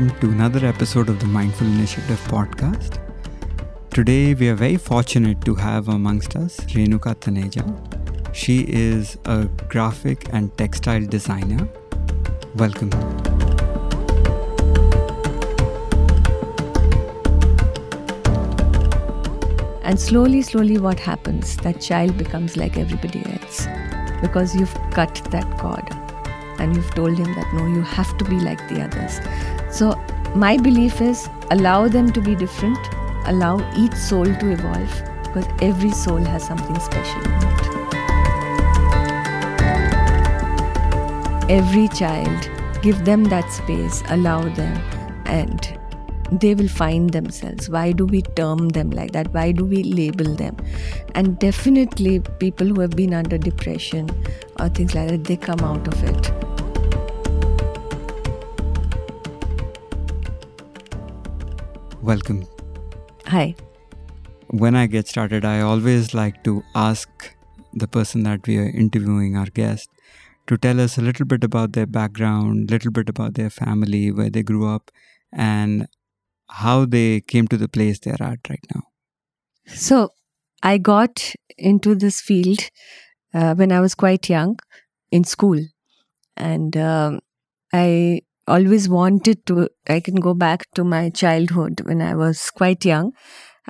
Welcome to another episode of the Mindful Initiative podcast. Today we are very fortunate to have amongst us Renuka Taneja. She is a graphic and textile designer. Welcome. And slowly, slowly, what happens? That child becomes like everybody else because you've cut that cord and you've told him that no, you have to be like the others. So, my belief is allow them to be different, allow each soul to evolve because every soul has something special in it. Every child, give them that space, allow them, and they will find themselves. Why do we term them like that? Why do we label them? And definitely, people who have been under depression or things like that, they come out of it. Welcome. Hi. When I get started, I always like to ask the person that we are interviewing, our guest, to tell us a little bit about their background, a little bit about their family, where they grew up, and how they came to the place they're at right now. So, I got into this field uh, when I was quite young in school, and um, I always wanted to. I can go back to my childhood when I was quite young.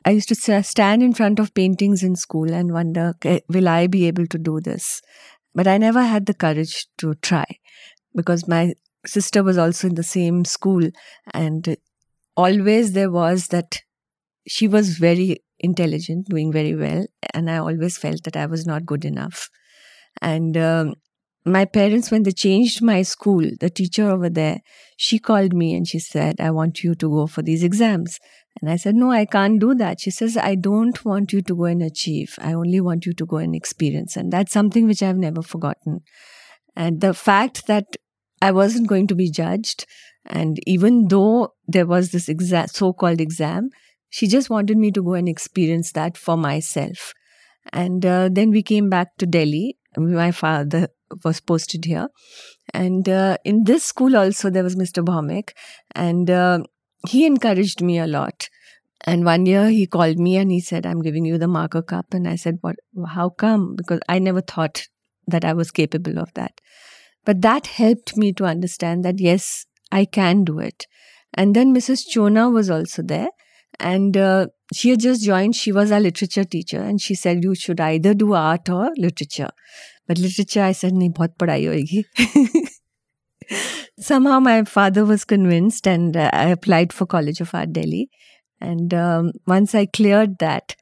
I used to stand in front of paintings in school and wonder, will I be able to do this? But I never had the courage to try because my sister was also in the same school and always there was that she was very intelligent, doing very well, and I always felt that I was not good enough. And um, my parents, when they changed my school, the teacher over there, she called me and she said, I want you to go for these exams. And I said, No, I can't do that. She says, I don't want you to go and achieve. I only want you to go and experience. And that's something which I've never forgotten. And the fact that I wasn't going to be judged, and even though there was this exa- so called exam, she just wanted me to go and experience that for myself. And uh, then we came back to Delhi. My father was posted here. And uh, in this school also, there was Mr. Bhaumick. And uh, he encouraged me a lot. And one year he called me and he said, I'm giving you the marker cup. And I said, What? How come? Because I never thought that I was capable of that. But that helped me to understand that, yes, I can do it. And then Mrs. Chona was also there. And uh, she had just joined. She was our literature teacher. And she said, You should either do art or literature. But literature, I said, nahi, bahut padhai hoegi. Somehow my father was convinced and uh, I applied for College of Art Delhi. And um, once I cleared that,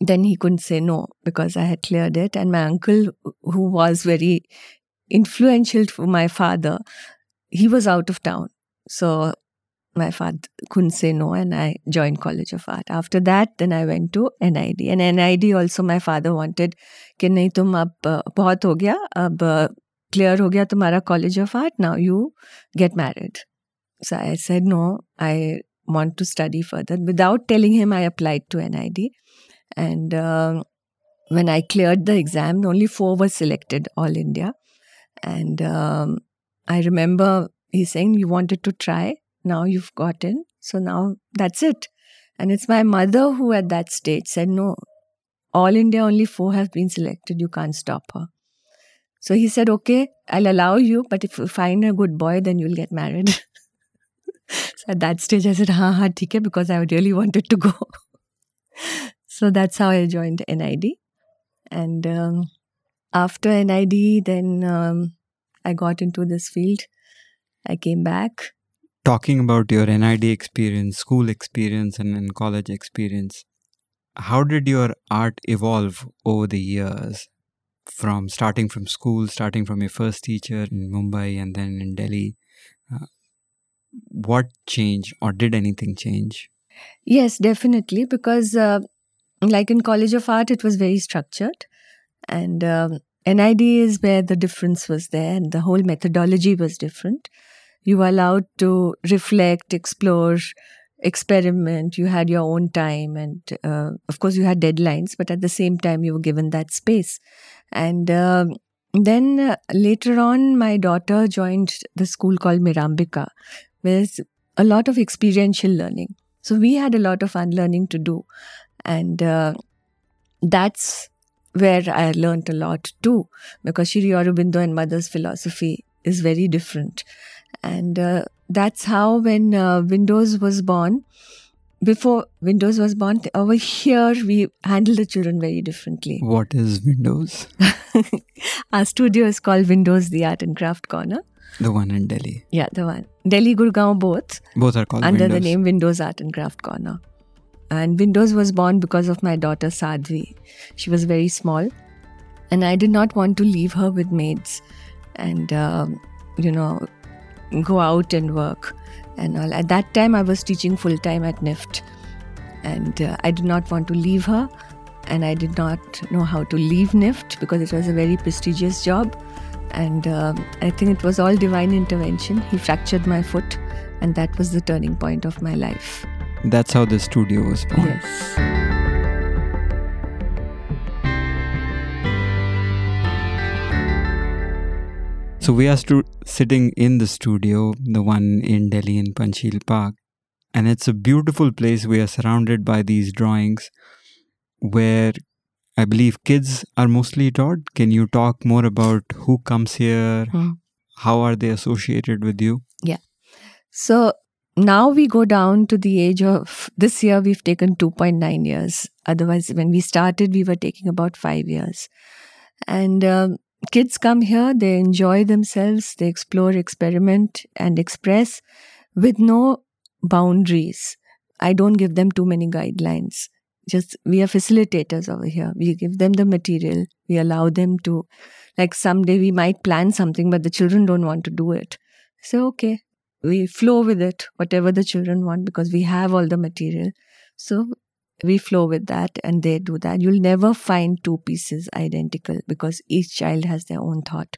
then he couldn't say no because I had cleared it. And my uncle, who was very influential for my father, he was out of town. So my father couldn't say no and I joined College of Art. After that, then I went to NID. And NID also my father wanted कि नहीं तुम अब बहुत हो गया अब clear हो गया तुम्हारा College of Art now you get married. So I said no, I want to study further. Without telling him, I applied to NID. And uh, when I cleared the exam, only four were selected, all India. And um, I remember he saying, You wanted to try, Now you've gotten, so now that's it. And it's my mother who, at that stage, said, No, all India, only four have been selected, you can't stop her. So he said, Okay, I'll allow you, but if you find a good boy, then you'll get married. so at that stage, I said, Ha ha, TK, because I really wanted to go. so that's how I joined NID. And um, after NID, then um, I got into this field. I came back. Talking about your NID experience, school experience, and, and college experience, how did your art evolve over the years? From starting from school, starting from your first teacher in Mumbai and then in Delhi, uh, what changed or did anything change? Yes, definitely. Because, uh, like in College of Art, it was very structured. And um, NID is where the difference was there, and the whole methodology was different. You were allowed to reflect, explore, experiment. You had your own time, and uh, of course, you had deadlines, but at the same time, you were given that space. And um, then uh, later on, my daughter joined the school called Mirambika, where a lot of experiential learning. So we had a lot of unlearning to do. And uh, that's where I learned a lot too, because Shri Aurobindo and Mother's philosophy is very different. And uh, that's how, when uh, Windows was born, before Windows was born, over here we handle the children very differently. What is Windows? Our studio is called Windows, the Art and Craft Corner. The one in Delhi. Yeah, the one. Delhi, Gurgaon, both. Both are called under Windows. the name Windows Art and Craft Corner. And Windows was born because of my daughter Sadhvi. She was very small, and I did not want to leave her with maids and, um, you know, go out and work and all. At that time, I was teaching full time at NIFT, and uh, I did not want to leave her, and I did not know how to leave NIFT because it was a very prestigious job. And um, I think it was all divine intervention. He fractured my foot, and that was the turning point of my life. That's how the studio was born. Yes. So we are stu- sitting in the studio, the one in Delhi in Panchsheel Park, and it's a beautiful place. We are surrounded by these drawings where I believe kids are mostly taught. Can you talk more about who comes here? Hmm. How are they associated with you? Yeah. So now we go down to the age of this year, we've taken 2.9 years. Otherwise, when we started, we were taking about five years. And um, kids come here, they enjoy themselves, they explore, experiment, and express with no boundaries. I don't give them too many guidelines. Just we are facilitators over here. We give them the material. We allow them to, like someday we might plan something, but the children don't want to do it. So, okay, we flow with it, whatever the children want, because we have all the material. So we flow with that and they do that. You'll never find two pieces identical because each child has their own thought.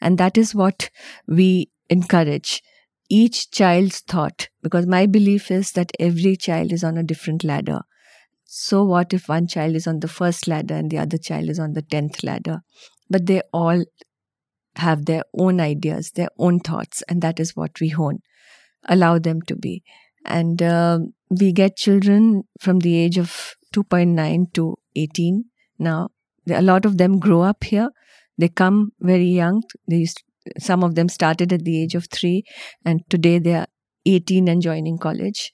And that is what we encourage each child's thought, because my belief is that every child is on a different ladder. So, what if one child is on the first ladder and the other child is on the 10th ladder? But they all have their own ideas, their own thoughts, and that is what we hone, allow them to be. And um we get children from the age of 2.9 to 18 now. A lot of them grow up here. They come very young. They some of them started at the age of three, and today they are 18 and joining college.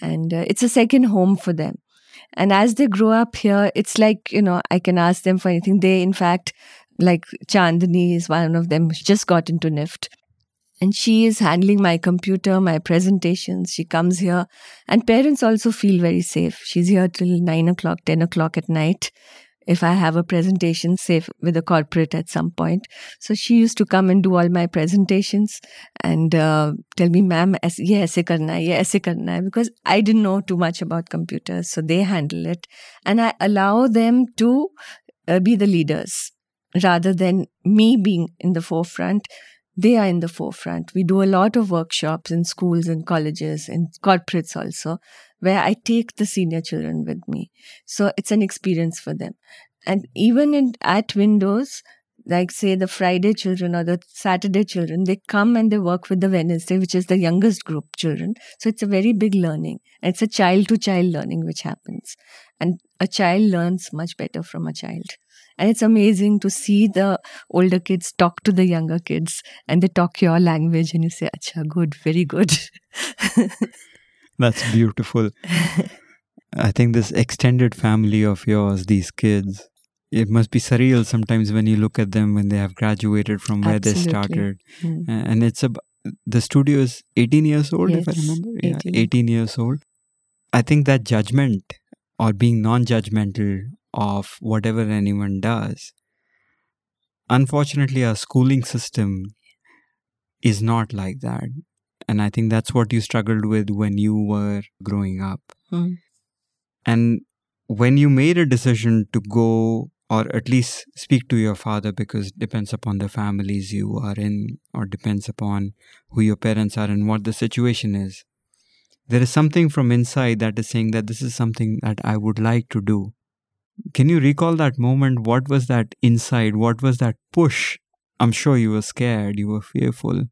And uh, it's a second home for them. And as they grow up here, it's like, you know, I can ask them for anything. They, in fact, like Chandni is one of them, just got into NIFT and she is handling my computer, my presentations. She comes here, and parents also feel very safe. She's here till nine o'clock, ten o'clock at night. If I have a presentation, say with a corporate at some point, so she used to come and do all my presentations and uh, tell me, "Ma'am, ye yes, karna hai, ye karna hai," because I didn't know too much about computers, so they handle it, and I allow them to uh, be the leaders rather than me being in the forefront they are in the forefront. We do a lot of workshops in schools and colleges and corporates also, where I take the senior children with me. So it's an experience for them. And even in, at Windows, like say the Friday children or the Saturday children, they come and they work with the Wednesday, which is the youngest group children. So it's a very big learning. It's a child to child learning which happens. And a child learns much better from a child. And it's amazing to see the older kids talk to the younger kids and they talk your language and you say, Acha, good, very good. That's beautiful. I think this extended family of yours, these kids, it must be surreal sometimes when you look at them when they have graduated from where they started. Mm. And it's a the studio is 18 years old, if I Yes, remember. Yeah, 18. 18 years old. I think that judgment or being non judgmental of whatever anyone does, unfortunately, our schooling system is not like that. And I think that's what you struggled with when you were growing up. Mm. And when you made a decision to go or at least speak to your father because it depends upon the families you are in or depends upon who your parents are and what the situation is there is something from inside that is saying that this is something that i would like to do can you recall that moment what was that inside what was that push i'm sure you were scared you were fearful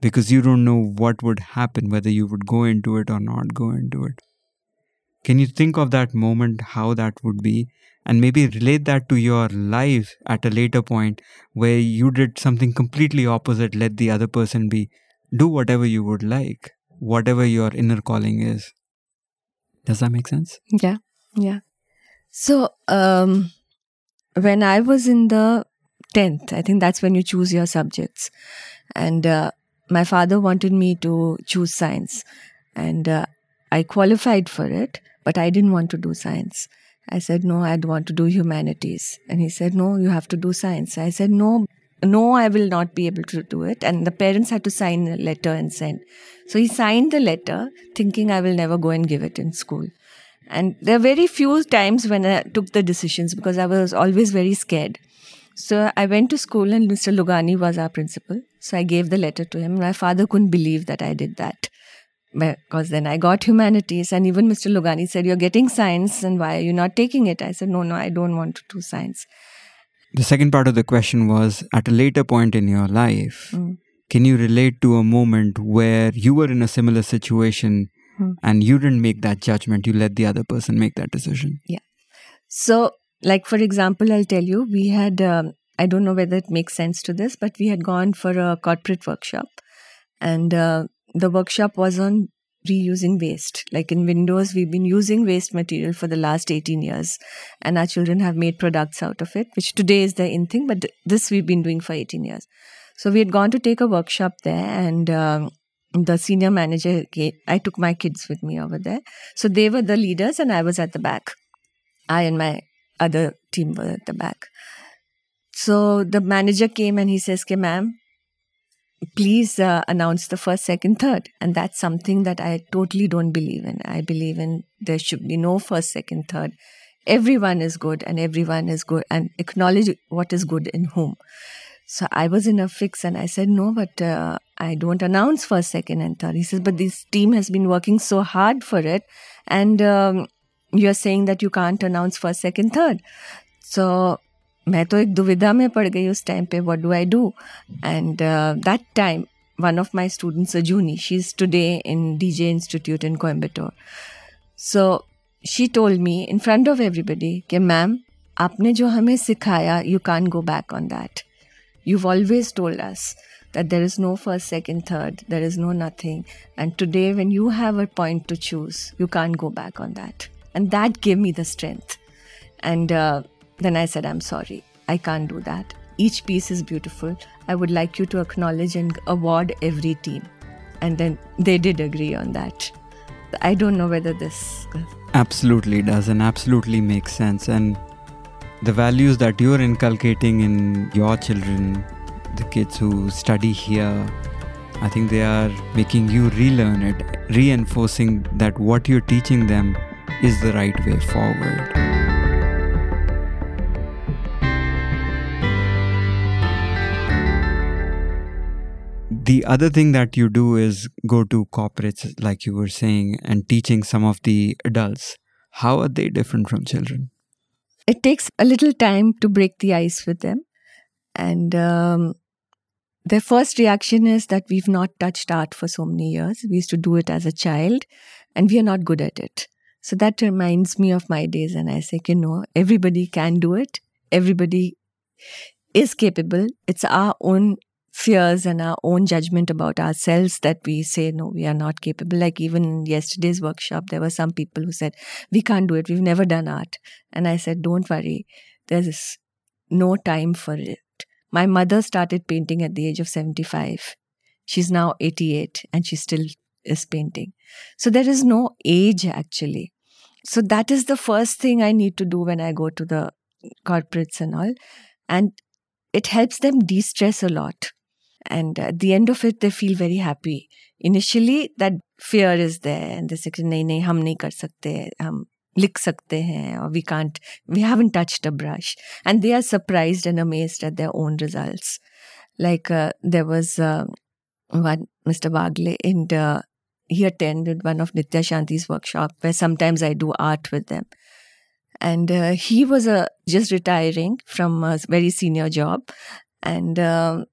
because you don't know what would happen, whether you would go into it or not go into it. Can you think of that moment, how that would be, and maybe relate that to your life at a later point where you did something completely opposite, let the other person be, do whatever you would like, whatever your inner calling is? Does that make sense? Yeah, yeah. So, um, when I was in the 10th, I think that's when you choose your subjects. And uh, my father wanted me to choose science. And uh, I qualified for it, but I didn't want to do science. I said, no, I'd want to do humanities. And he said, no, you have to do science. I said, no, no, I will not be able to do it. And the parents had to sign a letter and send. So he signed the letter, thinking I will never go and give it in school. And there are very few times when I took the decisions because I was always very scared. So I went to school and Mr. Lugani was our principal. So I gave the letter to him. My father couldn't believe that I did that. Because then I got humanities, and even Mr. Lugani said, You're getting science, and why are you not taking it? I said, No, no, I don't want to do science. The second part of the question was at a later point in your life, mm. can you relate to a moment where you were in a similar situation mm. and you didn't make that judgment? You let the other person make that decision? Yeah. So, like, for example, I'll tell you, we had, um, I don't know whether it makes sense to this, but we had gone for a corporate workshop. And uh, the workshop was on reusing waste. Like in Windows, we've been using waste material for the last 18 years, and our children have made products out of it, which today is the in thing, but this we've been doing for 18 years. So we had gone to take a workshop there, and um, the senior manager, I took my kids with me over there. So they were the leaders, and I was at the back. I and my other team were at the back. So the manager came and he says, "Okay, ma'am, please uh, announce the first, second, third. And that's something that I totally don't believe in. I believe in there should be no first, second, third. Everyone is good and everyone is good and acknowledge what is good in whom. So I was in a fix and I said, no, but uh, I don't announce first, second, and third. He says, but this team has been working so hard for it. And um, you're saying that you can't announce first, second, third. So मैं तो एक दुविधा में पड़ गई उस time पे what do I do and that time one of my students, Ajuni, she's today in DJ Institute in Coimbatore. So she told me in front of everybody कि मैम आपने जो हमें सिखाया you can't go back on that. You've always told us that there is no first, second, third, there is no nothing. And today, when you have a point to choose, you can't go back on that. And that gave me the strength. And uh, then I said, I'm sorry, I can't do that. Each piece is beautiful. I would like you to acknowledge and award every team. And then they did agree on that. I don't know whether this absolutely does and absolutely makes sense. And the values that you're inculcating in your children, the kids who study here, I think they are making you relearn it, reinforcing that what you're teaching them is the right way forward. the other thing that you do is go to corporates like you were saying and teaching some of the adults. How are they different from children? It takes a little time to break the ice with them. And um, their first reaction is that we've not touched art for so many years we used to do it as a child and we are not good at it so that reminds me of my days and i say you know everybody can do it everybody is capable it's our own fears and our own judgment about ourselves that we say, no, we are not capable. Like even yesterday's workshop, there were some people who said, we can't do it. We've never done art. And I said, don't worry. There's no time for it. My mother started painting at the age of 75. She's now 88 and she still is painting. So there is no age actually. So that is the first thing I need to do when I go to the corporates and all. And it helps them de stress a lot and at the end of it they feel very happy initially that fear is there and they say nahi nahi hum nahi kar sakte hum लिख सकते हैं or we can't we haven't touched a brush and they are surprised and amazed at their own results like uh, there was uh, one mr bagle and uh, he attended one of nitya shanti's workshop where sometimes i do art with them and uh, he was uh, just retiring from a very senior job and uh,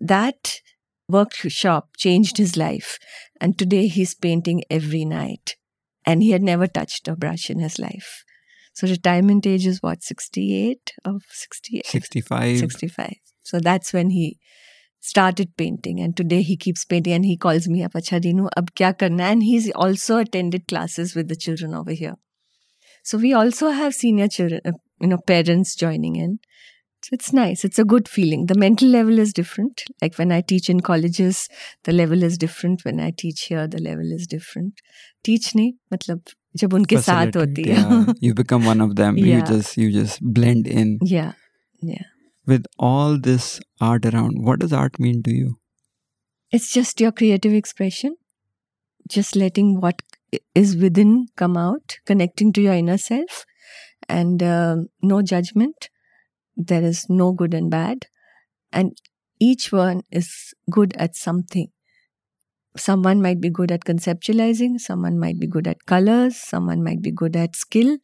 that workshop changed his life. And today he's painting every night. And he had never touched a brush in his life. So retirement age is what, 68 or 68? 65. 65. So that's when he started painting and today he keeps painting and he calls me up acha ab kya karna and he's also attended classes with the children over here so we also have senior children uh, you know parents joining in so it's nice it's a good feeling the mental level is different like when i teach in colleges the level is different when i teach here the level is different teach nahi matlab जब उनके साथ होती है Yeah, you become one of them. You Yeah. just you just blend in. yeah yeah With all this art around, what does art mean to you? it's just your creative expression just letting what is within come out connecting to your inner self and um no judgment there is no good and bad. And each one is good at something. Someone might be good at conceptualizing someone might be good at colors someone might be good at skill.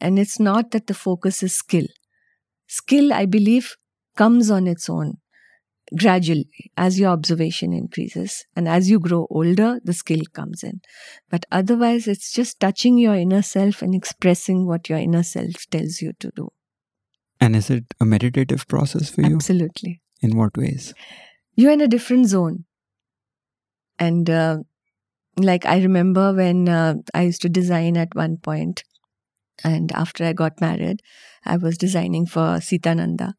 And it's not that the focus is skill. Skill i believe comes on its own gradually. As your observation increases and as you grow older the skill comes in. But otherwise it's just touching your inner self and expressing what your inner self tells you to do And is it a meditative process for you? absolutely. In what ways? you're in a different zone. And uh, like i remember when uh, i used to design at one point and after i got married i was designing for sitananda.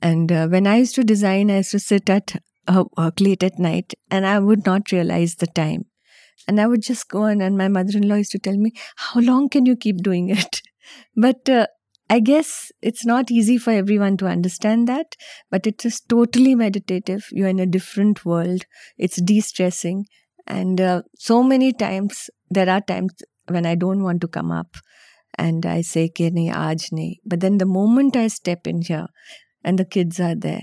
And uh, when i used to design i used to sit at her work late at night and i would not realize the time. And i would just go on and my mother-in-law used to tell me how long can you keep doing it? But uh, i guess it's not easy for everyone to understand that but it is just totally meditative. You're in a different world. It's de stressing. And uh, so many times, there are times when I don't want to come up and I say, Ke nahi, aaj. But then the moment I step in here and the kids are there,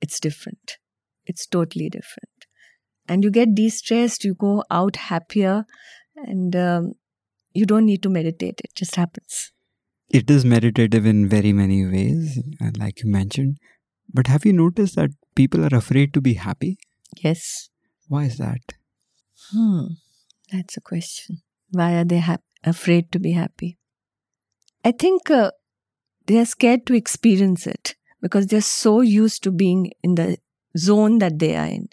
it's different. It's totally different. And you get de stressed, you go out happier, and um, you don't need to meditate. It just happens. It is meditative in very many ways, uh, like you mentioned. But have you noticed that people are afraid to be happy? Yes. Why is that? Hmm, that's a question. Why are they hap- afraid to be happy? I think uh, they are scared to experience it because they're so used to being in the zone that they are in.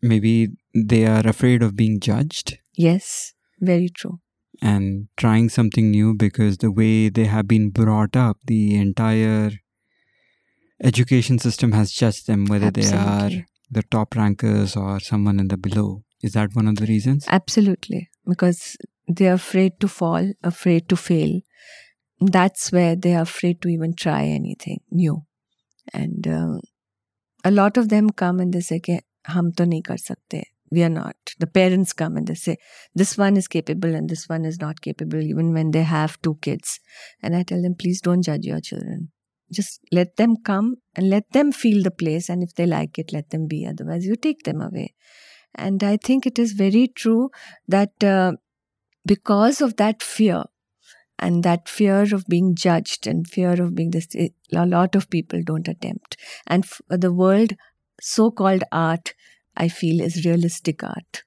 Maybe they are afraid of being judged Yes, very true. And trying something new because the way they have been brought up, the entire education system has judged them, whether they are the top rankers or someone in the below. Is that one of the reasons? Absolutely. Because they're afraid to fall, afraid to fail. That's where they're afraid to even try anything new. And um, a lot of them come and they say, "Ke, hum to nahi kar sakte. We are not. The parents come and they say, this one is capable and this one is not capable, even when they have two kids. And I tell them, please don't judge your children. Just let them come and let them feel the place. And if they like it, let them be. Otherwise, you take them away. And I think it is very true that uh, because of that fear and that fear of being judged and fear of being this, a lot of people don't attempt. And the world, so called art, I feel is realistic art.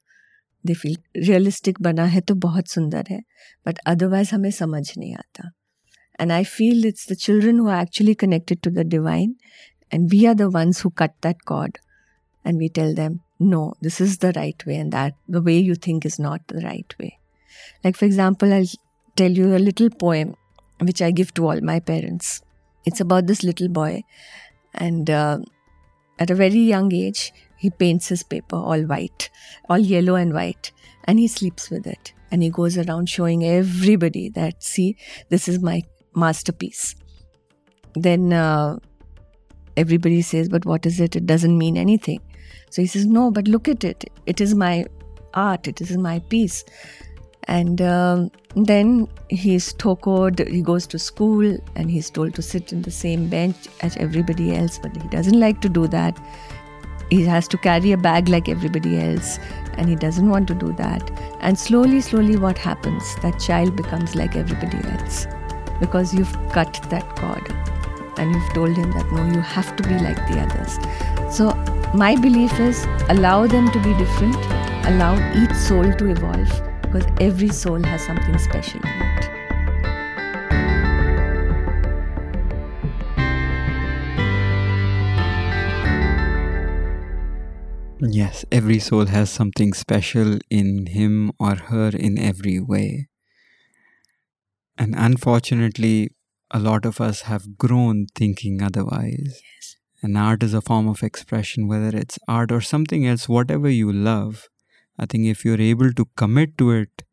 They feel realistic बना है तो बहुत सुंदर है but otherwise हमें समझ नहीं आता and I feel it's the children who are actually connected to the divine and we are the ones who cut that cord and we tell them no this is the right way and that the way you think is not the right way like for example i'll tell you a little poem which i give to all my parents it's about this little boy and uh, at a very young age he paints his paper all white all yellow and white and he sleeps with it. And he goes around showing everybody that see this is my masterpiece. Then uh, everybody says but what is it? It doesn't mean anything. So he says no but look at it. It is my art. It is my piece. And um, then he's tokoed he goes to school and he's told to sit in the same bench as everybody else but he doesn't like to do that he has to carry a bag like everybody else and he doesn't want to do that. And slowly slowly what happens? That child becomes like everybody else because you've cut that cord and you've told him that no you have to be like the others. So, my belief is allow them to be different, allow each soul to evolve because every soul has something special in it. Yes, every soul has something special in him or her in every way. And unfortunately, a lot of us have grown thinking otherwise. Yes. And art is a form of expression, whether it's art or something else, whatever you love. I think if you're able to commit to it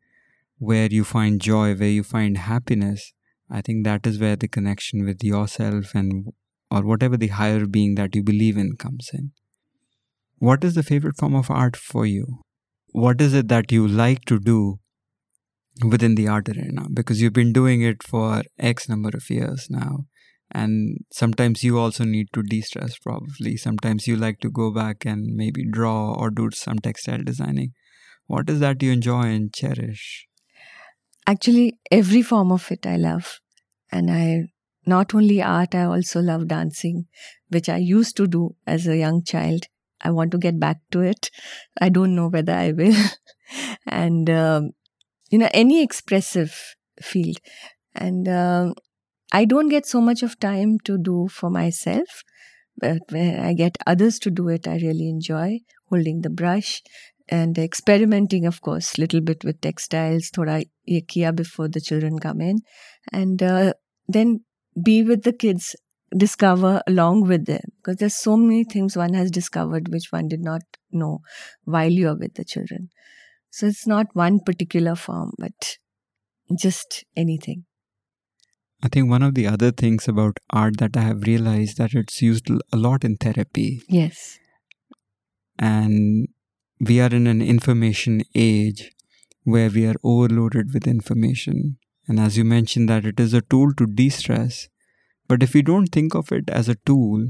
where you find joy, where you find happiness, I think that is where the connection with yourself and or whatever the higher being that you believe in comes in. What is the favorite form of art for you? What is it that you like to do within the art arena? Because you've been doing it for X number of years now. And sometimes you also need to de stress, probably. Sometimes you like to go back and maybe draw or do some textile designing. What is that you enjoy and cherish? Actually, every form of it I love. And I not only art, I also love dancing, which I used to do as a young child. I want to get back to it. I don't know whether I will. and, um, you know, any expressive field. And um, I don't get so much of time to do for myself, but when I get others to do it, I really enjoy holding the brush and experimenting, of course, a little bit with textiles, thoda ye before the children come in. And uh, then be with the kids discover along with them because there's so many things one has discovered which one did not know while you are with the children. So it's not one particular form but just anything. I think one of the other things about art that I have realized that it's used a lot in therapy. Yes. And we are in an information age where we are overloaded with information. And as you mentioned that it is a tool to de-stress but if we don't think of it as a tool,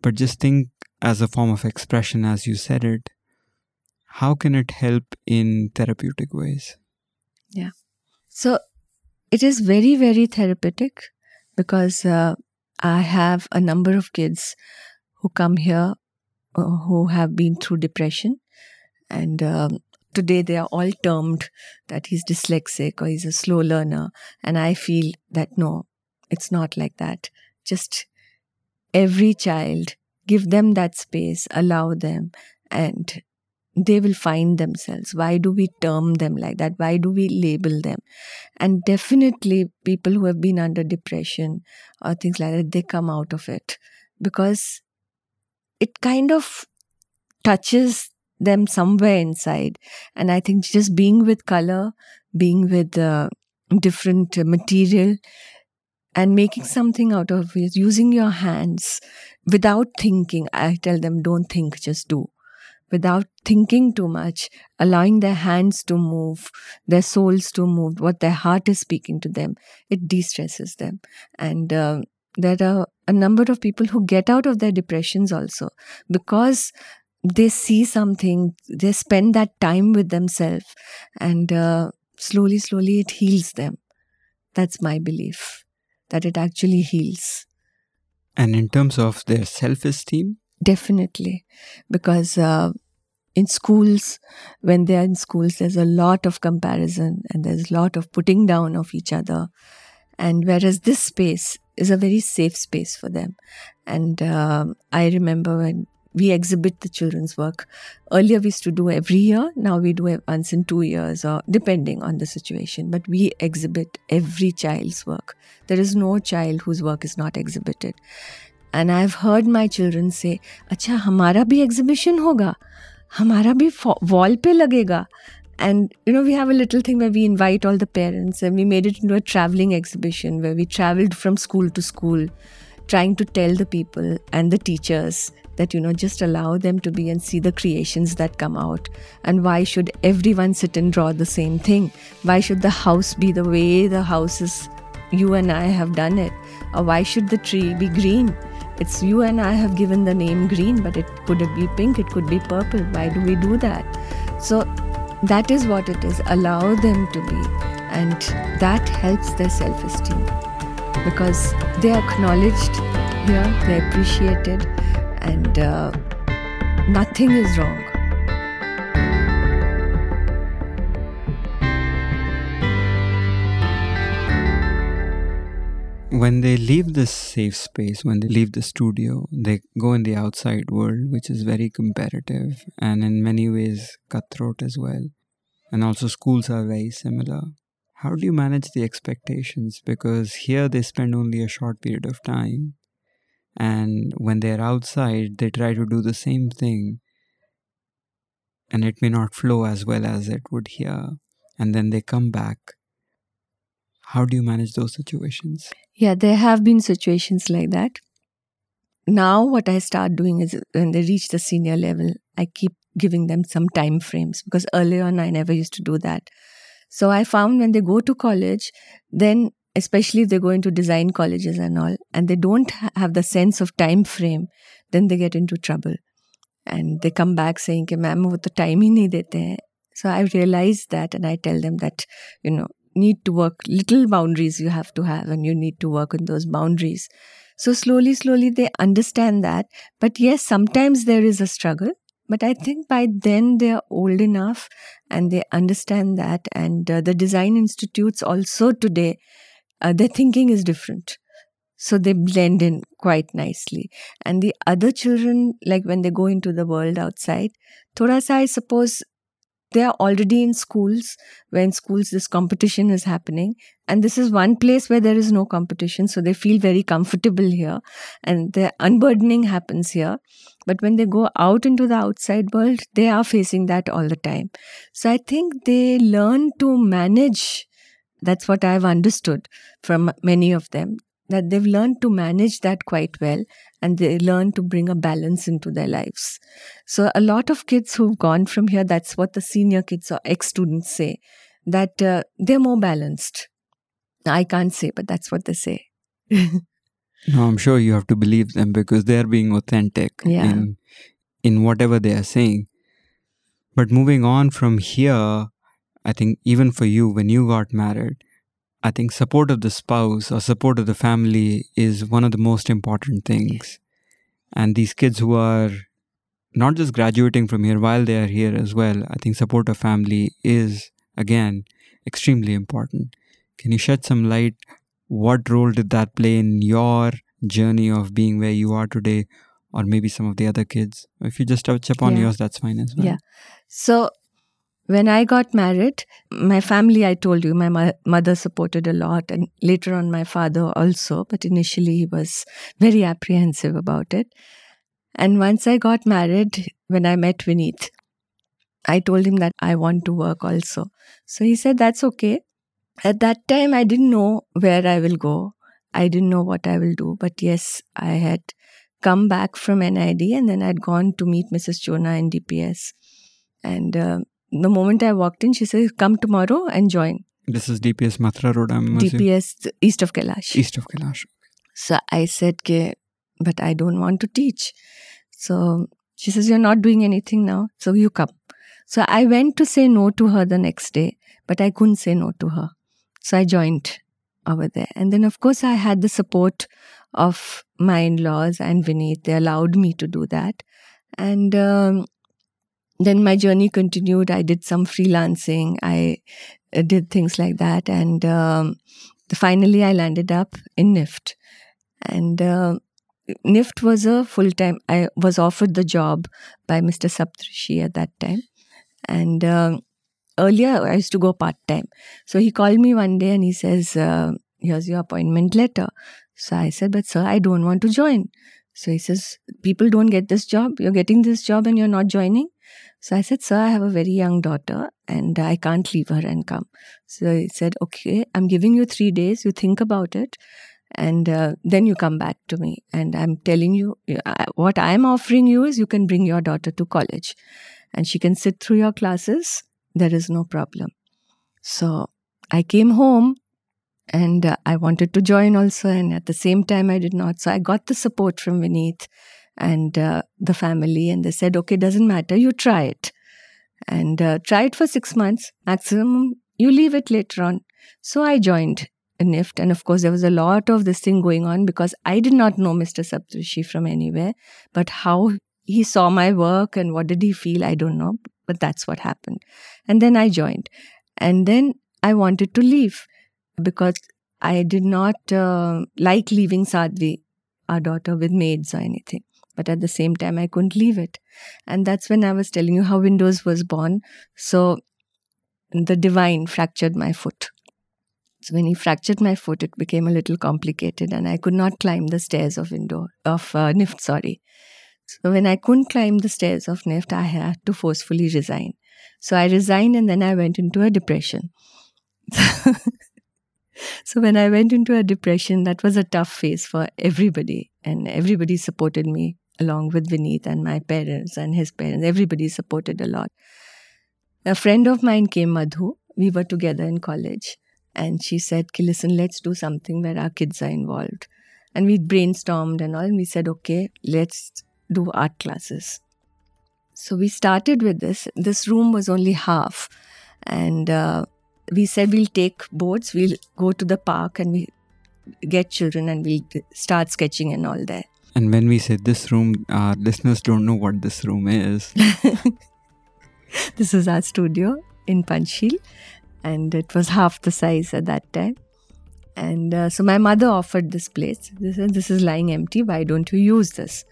but just think as a form of expression, as you said it, how can it help in therapeutic ways? Yeah. So it is very, very therapeutic because uh, I have a number of kids who come here uh, who have been through depression. And um, today they are all termed that he's dyslexic or he's a slow learner. And I feel that no, it's not like that. Just every child, give them that space, allow them, and they will find themselves. Why do we term them like that? Why do we label them? And definitely, people who have been under depression or things like that, they come out of it because it kind of touches them somewhere inside. And I think just being with color, being with uh, different material, and making something out of it, using your hands without thinking. I tell them, don't think, just do. Without thinking too much, allowing their hands to move, their souls to move, what their heart is speaking to them, it de stresses them. And uh, there are a number of people who get out of their depressions also because they see something, they spend that time with themselves, and uh, slowly, slowly it heals them. That's my belief that it actually heals. And in terms of their self esteem? Definitely. Because uh, in schools, when they are in schools, there's a lot of comparison and there's a lot of putting down of each other. And whereas this space is a very safe space for them. And um, I remember when we exhibit the children's work. Earlier, we used to do every year. Now we do it once in two years, or depending on the situation. But we exhibit every child's work. There is no child whose work is not exhibited. And I've heard my children say, "Acha, hamara bhi exhibition hoga, hamara bhi wall pe lagega." And you know, we have a little thing where we invite all the parents, and we made it into a traveling exhibition where we traveled from school to school trying to tell the people and the teachers that you know just allow them to be and see the creations that come out. And why should everyone sit and draw the same thing? Why should the house be the way the house is you and i have done it? Or why should the tree be green? It's you and i have given the name green but it could be pink it could be purple. Why do we do that? So that is what it is. Allow them to be. And that helps their self-esteem because they are acknowledged here they're appreciated and uh, nothing is wrong. when they leave this safe space, when they leave the studio, they go in the outside world, which is very competitive and in many ways cutthroat as well. And also, schools are very similar. How do you manage the expectations? Because here they spend only a short period of time. And when they're outside, they try to do the same thing. And it may not flow as well as it would here. And then they come back how do you manage those situations? Yeah, there have been situations like that. Now, what I start doing is when they reach the senior level, I keep giving them some time frames because earlier on I never used to do that. So I found when they go to college, then especially if they go into design colleges and all, and they don't have the sense of time frame, then they get into trouble. And they come back saying, ma'am, wo to time hi nahi. So I realized that and I tell them that, you know, need to work little boundaries you have to have and you need to work on those boundaries so slowly slowly they understand that but yes sometimes there is a struggle but i think by then they are old enough and they understand that and uh, the design institutes also today uh, their thinking is different. So they blend in quite nicely. And the other children like when they go into the world outside thoda sa i suppose they are already in schools where in schools this competition is happening. And this is one place where there is no competition so they feel very comfortable here and the unburdening happens here but when they go out into the outside world they are facing that all the time so i think they learn to manage that's what i've understood from many of them that they've learned to manage that quite well and they learn to bring a balance into their lives. So, a lot of kids who've gone from here, that's what the senior kids or ex students say, that uh, they're more balanced. I can't say, but that's what they say. no, I'm sure you have to believe them because they're being authentic yeah. in, in whatever they are saying. But moving on from here, I think even for you, when you got married, I think support of the spouse or support of the family is one of the most important things. And these kids who are not just graduating from here while they are here as well, I think support of family is again extremely important. Can you shed some light? What role did that play in your journey of being where you are today, or maybe some of the other kids? If you just touch upon yeah. yours, that's fine as well. Yeah. So when I got married, my family, I told you, my mo- mother supported a lot, and later on, my father also. But initially, he was very apprehensive about it. And once I got married, when I met Vineet, I told him that I want to work also. So he said, That's okay. At that time, I didn't know where I will go. I didn't know what I will do. But yes, I had come back from NID and then I'd gone to meet Mrs. Jonah in DPS. And uh, the moment I walked in, she said, Come tomorrow and join. This is DPS Mathura Road, I'm DPS east of Kailash. East of Kailash. So I said, But I don't want to teach. So she says, You're not doing anything now, so you come. So I went to say no to her the next day, but I couldn't say no to her. So I joined over there. And then, of course, I had the support of my in laws and Vineet. They allowed me to do that. And um, then my journey continued. I did some freelancing. I uh, did things like that. And um, finally, I landed up in NIFT. And uh, NIFT was a full time, I was offered the job by Mr. Saptrishi at that time. And um, earlier, I used to go part time. So he called me one day and he says, uh, Here's your appointment letter. So I said, But sir, I don't want to join. So he says, People don't get this job. You're getting this job and you're not joining. So I said, Sir, I have a very young daughter and I can't leave her and come. So he said, Okay, I'm giving you three days. You think about it and uh, then you come back to me. And I'm telling you, what I'm offering you is you can bring your daughter to college and she can sit through your classes. There is no problem. So I came home and uh, I wanted to join also. And at the same time, I did not. So I got the support from Vineet and uh, the family and they said okay doesn't matter you try it and uh, try it for 6 months maximum you leave it later on so i joined NIFT. And of course, there was a lot of this thing going on because I did not know Mr. Saptarshi from anywhere. But how he saw my work and what did he feel, I don't know. But that's what happened. And then I joined. And then I wanted to leave because I did not uh, like leaving Sadhvi, our daughter, with maids or anything. But at the same time, I couldn't leave it. And that's when I was telling you how Windows was born. So the divine fractured my foot. So when he fractured my foot, it became a little complicated, and I could not climb the stairs of indoor of uh, NIFT. Sorry. So when I couldn't climb the stairs of NIFT, I had to forcefully resign. So I resigned, and then I went into a depression. so when I went into a depression, that was a tough phase for everybody, and everybody supported me along with Vineet and my parents and his parents. Everybody supported a lot. A friend of mine came, Madhu. We were together in college and she said, listen, let's do something where our kids are involved. And we brainstormed and all, and we said, okay, let's do art classes. So we started with this. This room was only half. And uh, we said, we'll take boards, we'll go to the park and we get children and we'll start sketching and all there. And when we said this room, our listeners don't know what this room is. this is our studio in Panchsheel and it was half the size at that time. And uh, so my mother offered this place. This is, this is lying empty. Why don't you use this?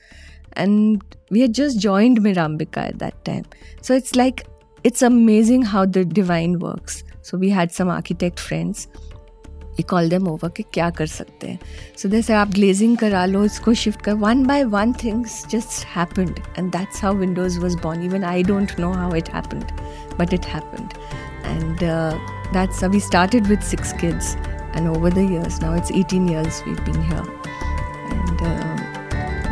And we had just joined Mirambika at that time. So it's like, it's amazing how the divine works. So we had some architect friends. We called them over कि क्या कर सकते हैं सो जैसे आप glazing करा लो इसको shift कर one by one things just happened and that's how Windows was born even I don't know how it happened but it happened and uh, that's uh, we started with six kids and over the years now it's 18 years we've been here and uh,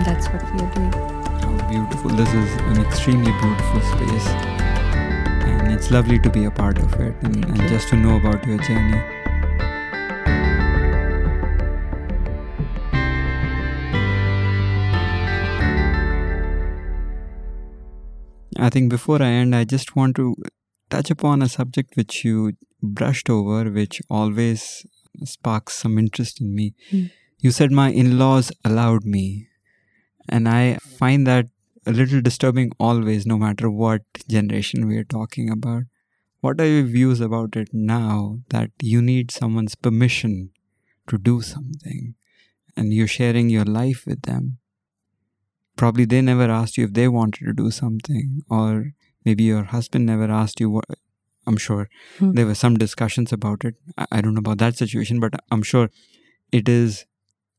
that's what we are doing oh, beautiful this is an extremely beautiful space and it's lovely to be a part of it and, and just to know about your journey I think before I end, I just want to touch upon a subject which you brushed over, which always sparks some interest in me. Mm. You said my in laws allowed me. And I find that a little disturbing always, no matter what generation we are talking about. What are your views about it now that you need someone's permission to do something and you're sharing your life with them? Probably they never asked you if they wanted to do something, or maybe your husband never asked you what i'm sure hmm. there were some discussions about it I, don't know about that situation but i'm sure it is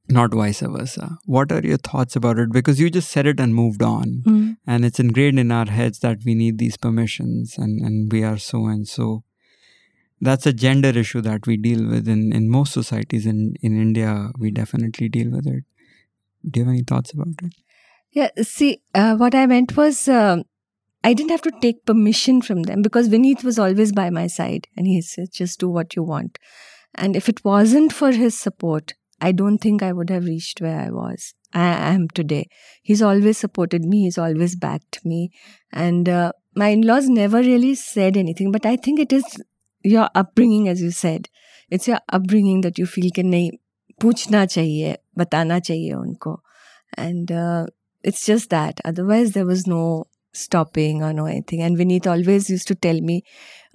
not vice versa. What are your thoughts about it? Because you just said it and moved on. Hmm. and it's ingrained in our heads that we need these permissions and, and we are so and so. That's a gender issue that we deal with in, in most societies in, in india. We definitely deal with it. Do you have any thoughts about it? Yeah see uh, what i meant was uh, I didn't have to take permission from them because Vineet was always by my side and he said, just do what you want. And if it wasn't for his support, I don't think I would have reached where I was. I am today. He's always supported me, he's always backed me. And uh, my in laws never really said anything, but I think it is your upbringing, as you said. It's your upbringing that you feel कि नहीं पूछना चाहिए बताना चाहिए उनको and uh, it's just that otherwise there was no stopping or no anything. And Vineet always used to tell me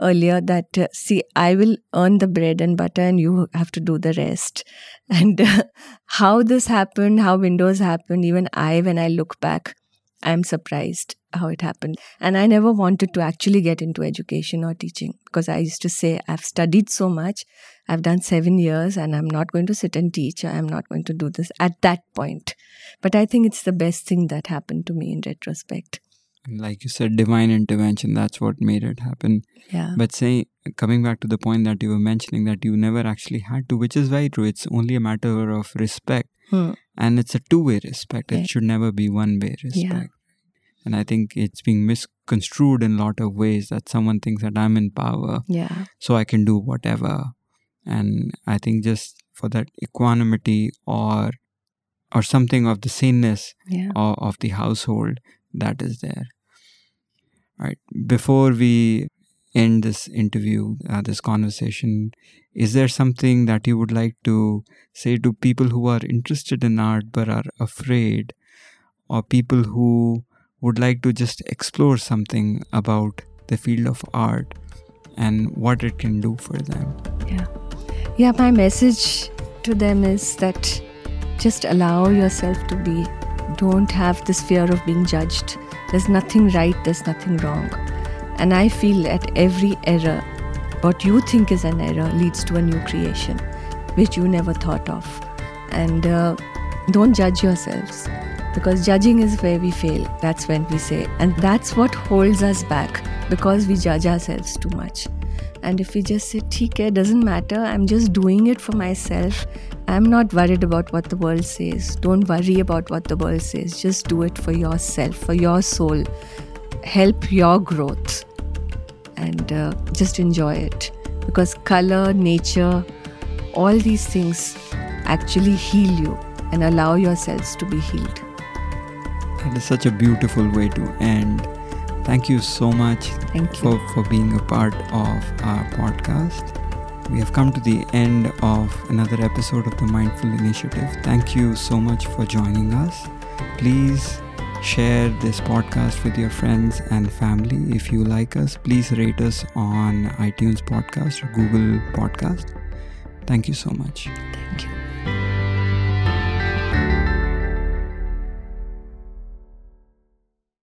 earlier that, uh, see, I will earn the bread and butter and you have to do the rest. And uh, how this happened, how Windows happened, even I, when I look back, I'm surprised how it happened. And I never wanted to actually get into education or teaching because I used to say, I've studied so much, I've done seven years, and I'm not going to sit and teach. I'm not going to do this at that point. But I think it's the best thing that happened to me in retrospect like you said divine intervention that's what made it happen. Yeah. But say coming back to the point that you were mentioning that you never actually had to which is very true. It's only a matter of respect. Hmm. and it's a two-way respect. It should never be one-way respect. Yeah. and i think it's being misconstrued in a lot of ways that someone thinks that i'm in power yeah. so i can do whatever. And i think just for that equanimity or or something of the saneness yeah. of, of the household that is there right before we end this interview, uh, this conversation, is there something that you would like to say to people who are interested in art but are afraid, or people who would like to just explore something about the field of art and what it can do for them? Yeah. Yeah, my message to them is that just allow yourself to be. Don't have this fear of being judged. There's nothing right, there's nothing wrong. And I feel at every error, what you think is an error leads to a new creation, which you never thought of. And uh, don't judge yourselves because judging is where we fail. That's when we say. And that's what holds us back because we judge ourselves too much. And if you just say, okay, doesn't matter, I'm just doing it for myself. I'm not worried about what the world says. Don't worry about what the world says. Just do it for yourself, for your soul. Help your growth and uh, just enjoy it. Because color, nature, all these things actually heal you and allow yourselves to be healed. That is such a beautiful way to end. Thank you so much Thank you. for, for being a part of our podcast. We have come to the end of another episode of the Mindful Initiative. Thank you so much for joining us. Please share this podcast with your friends and family. If you like us, please rate us on iTunes Podcast or Google Podcast. Thank you so much. Thank you.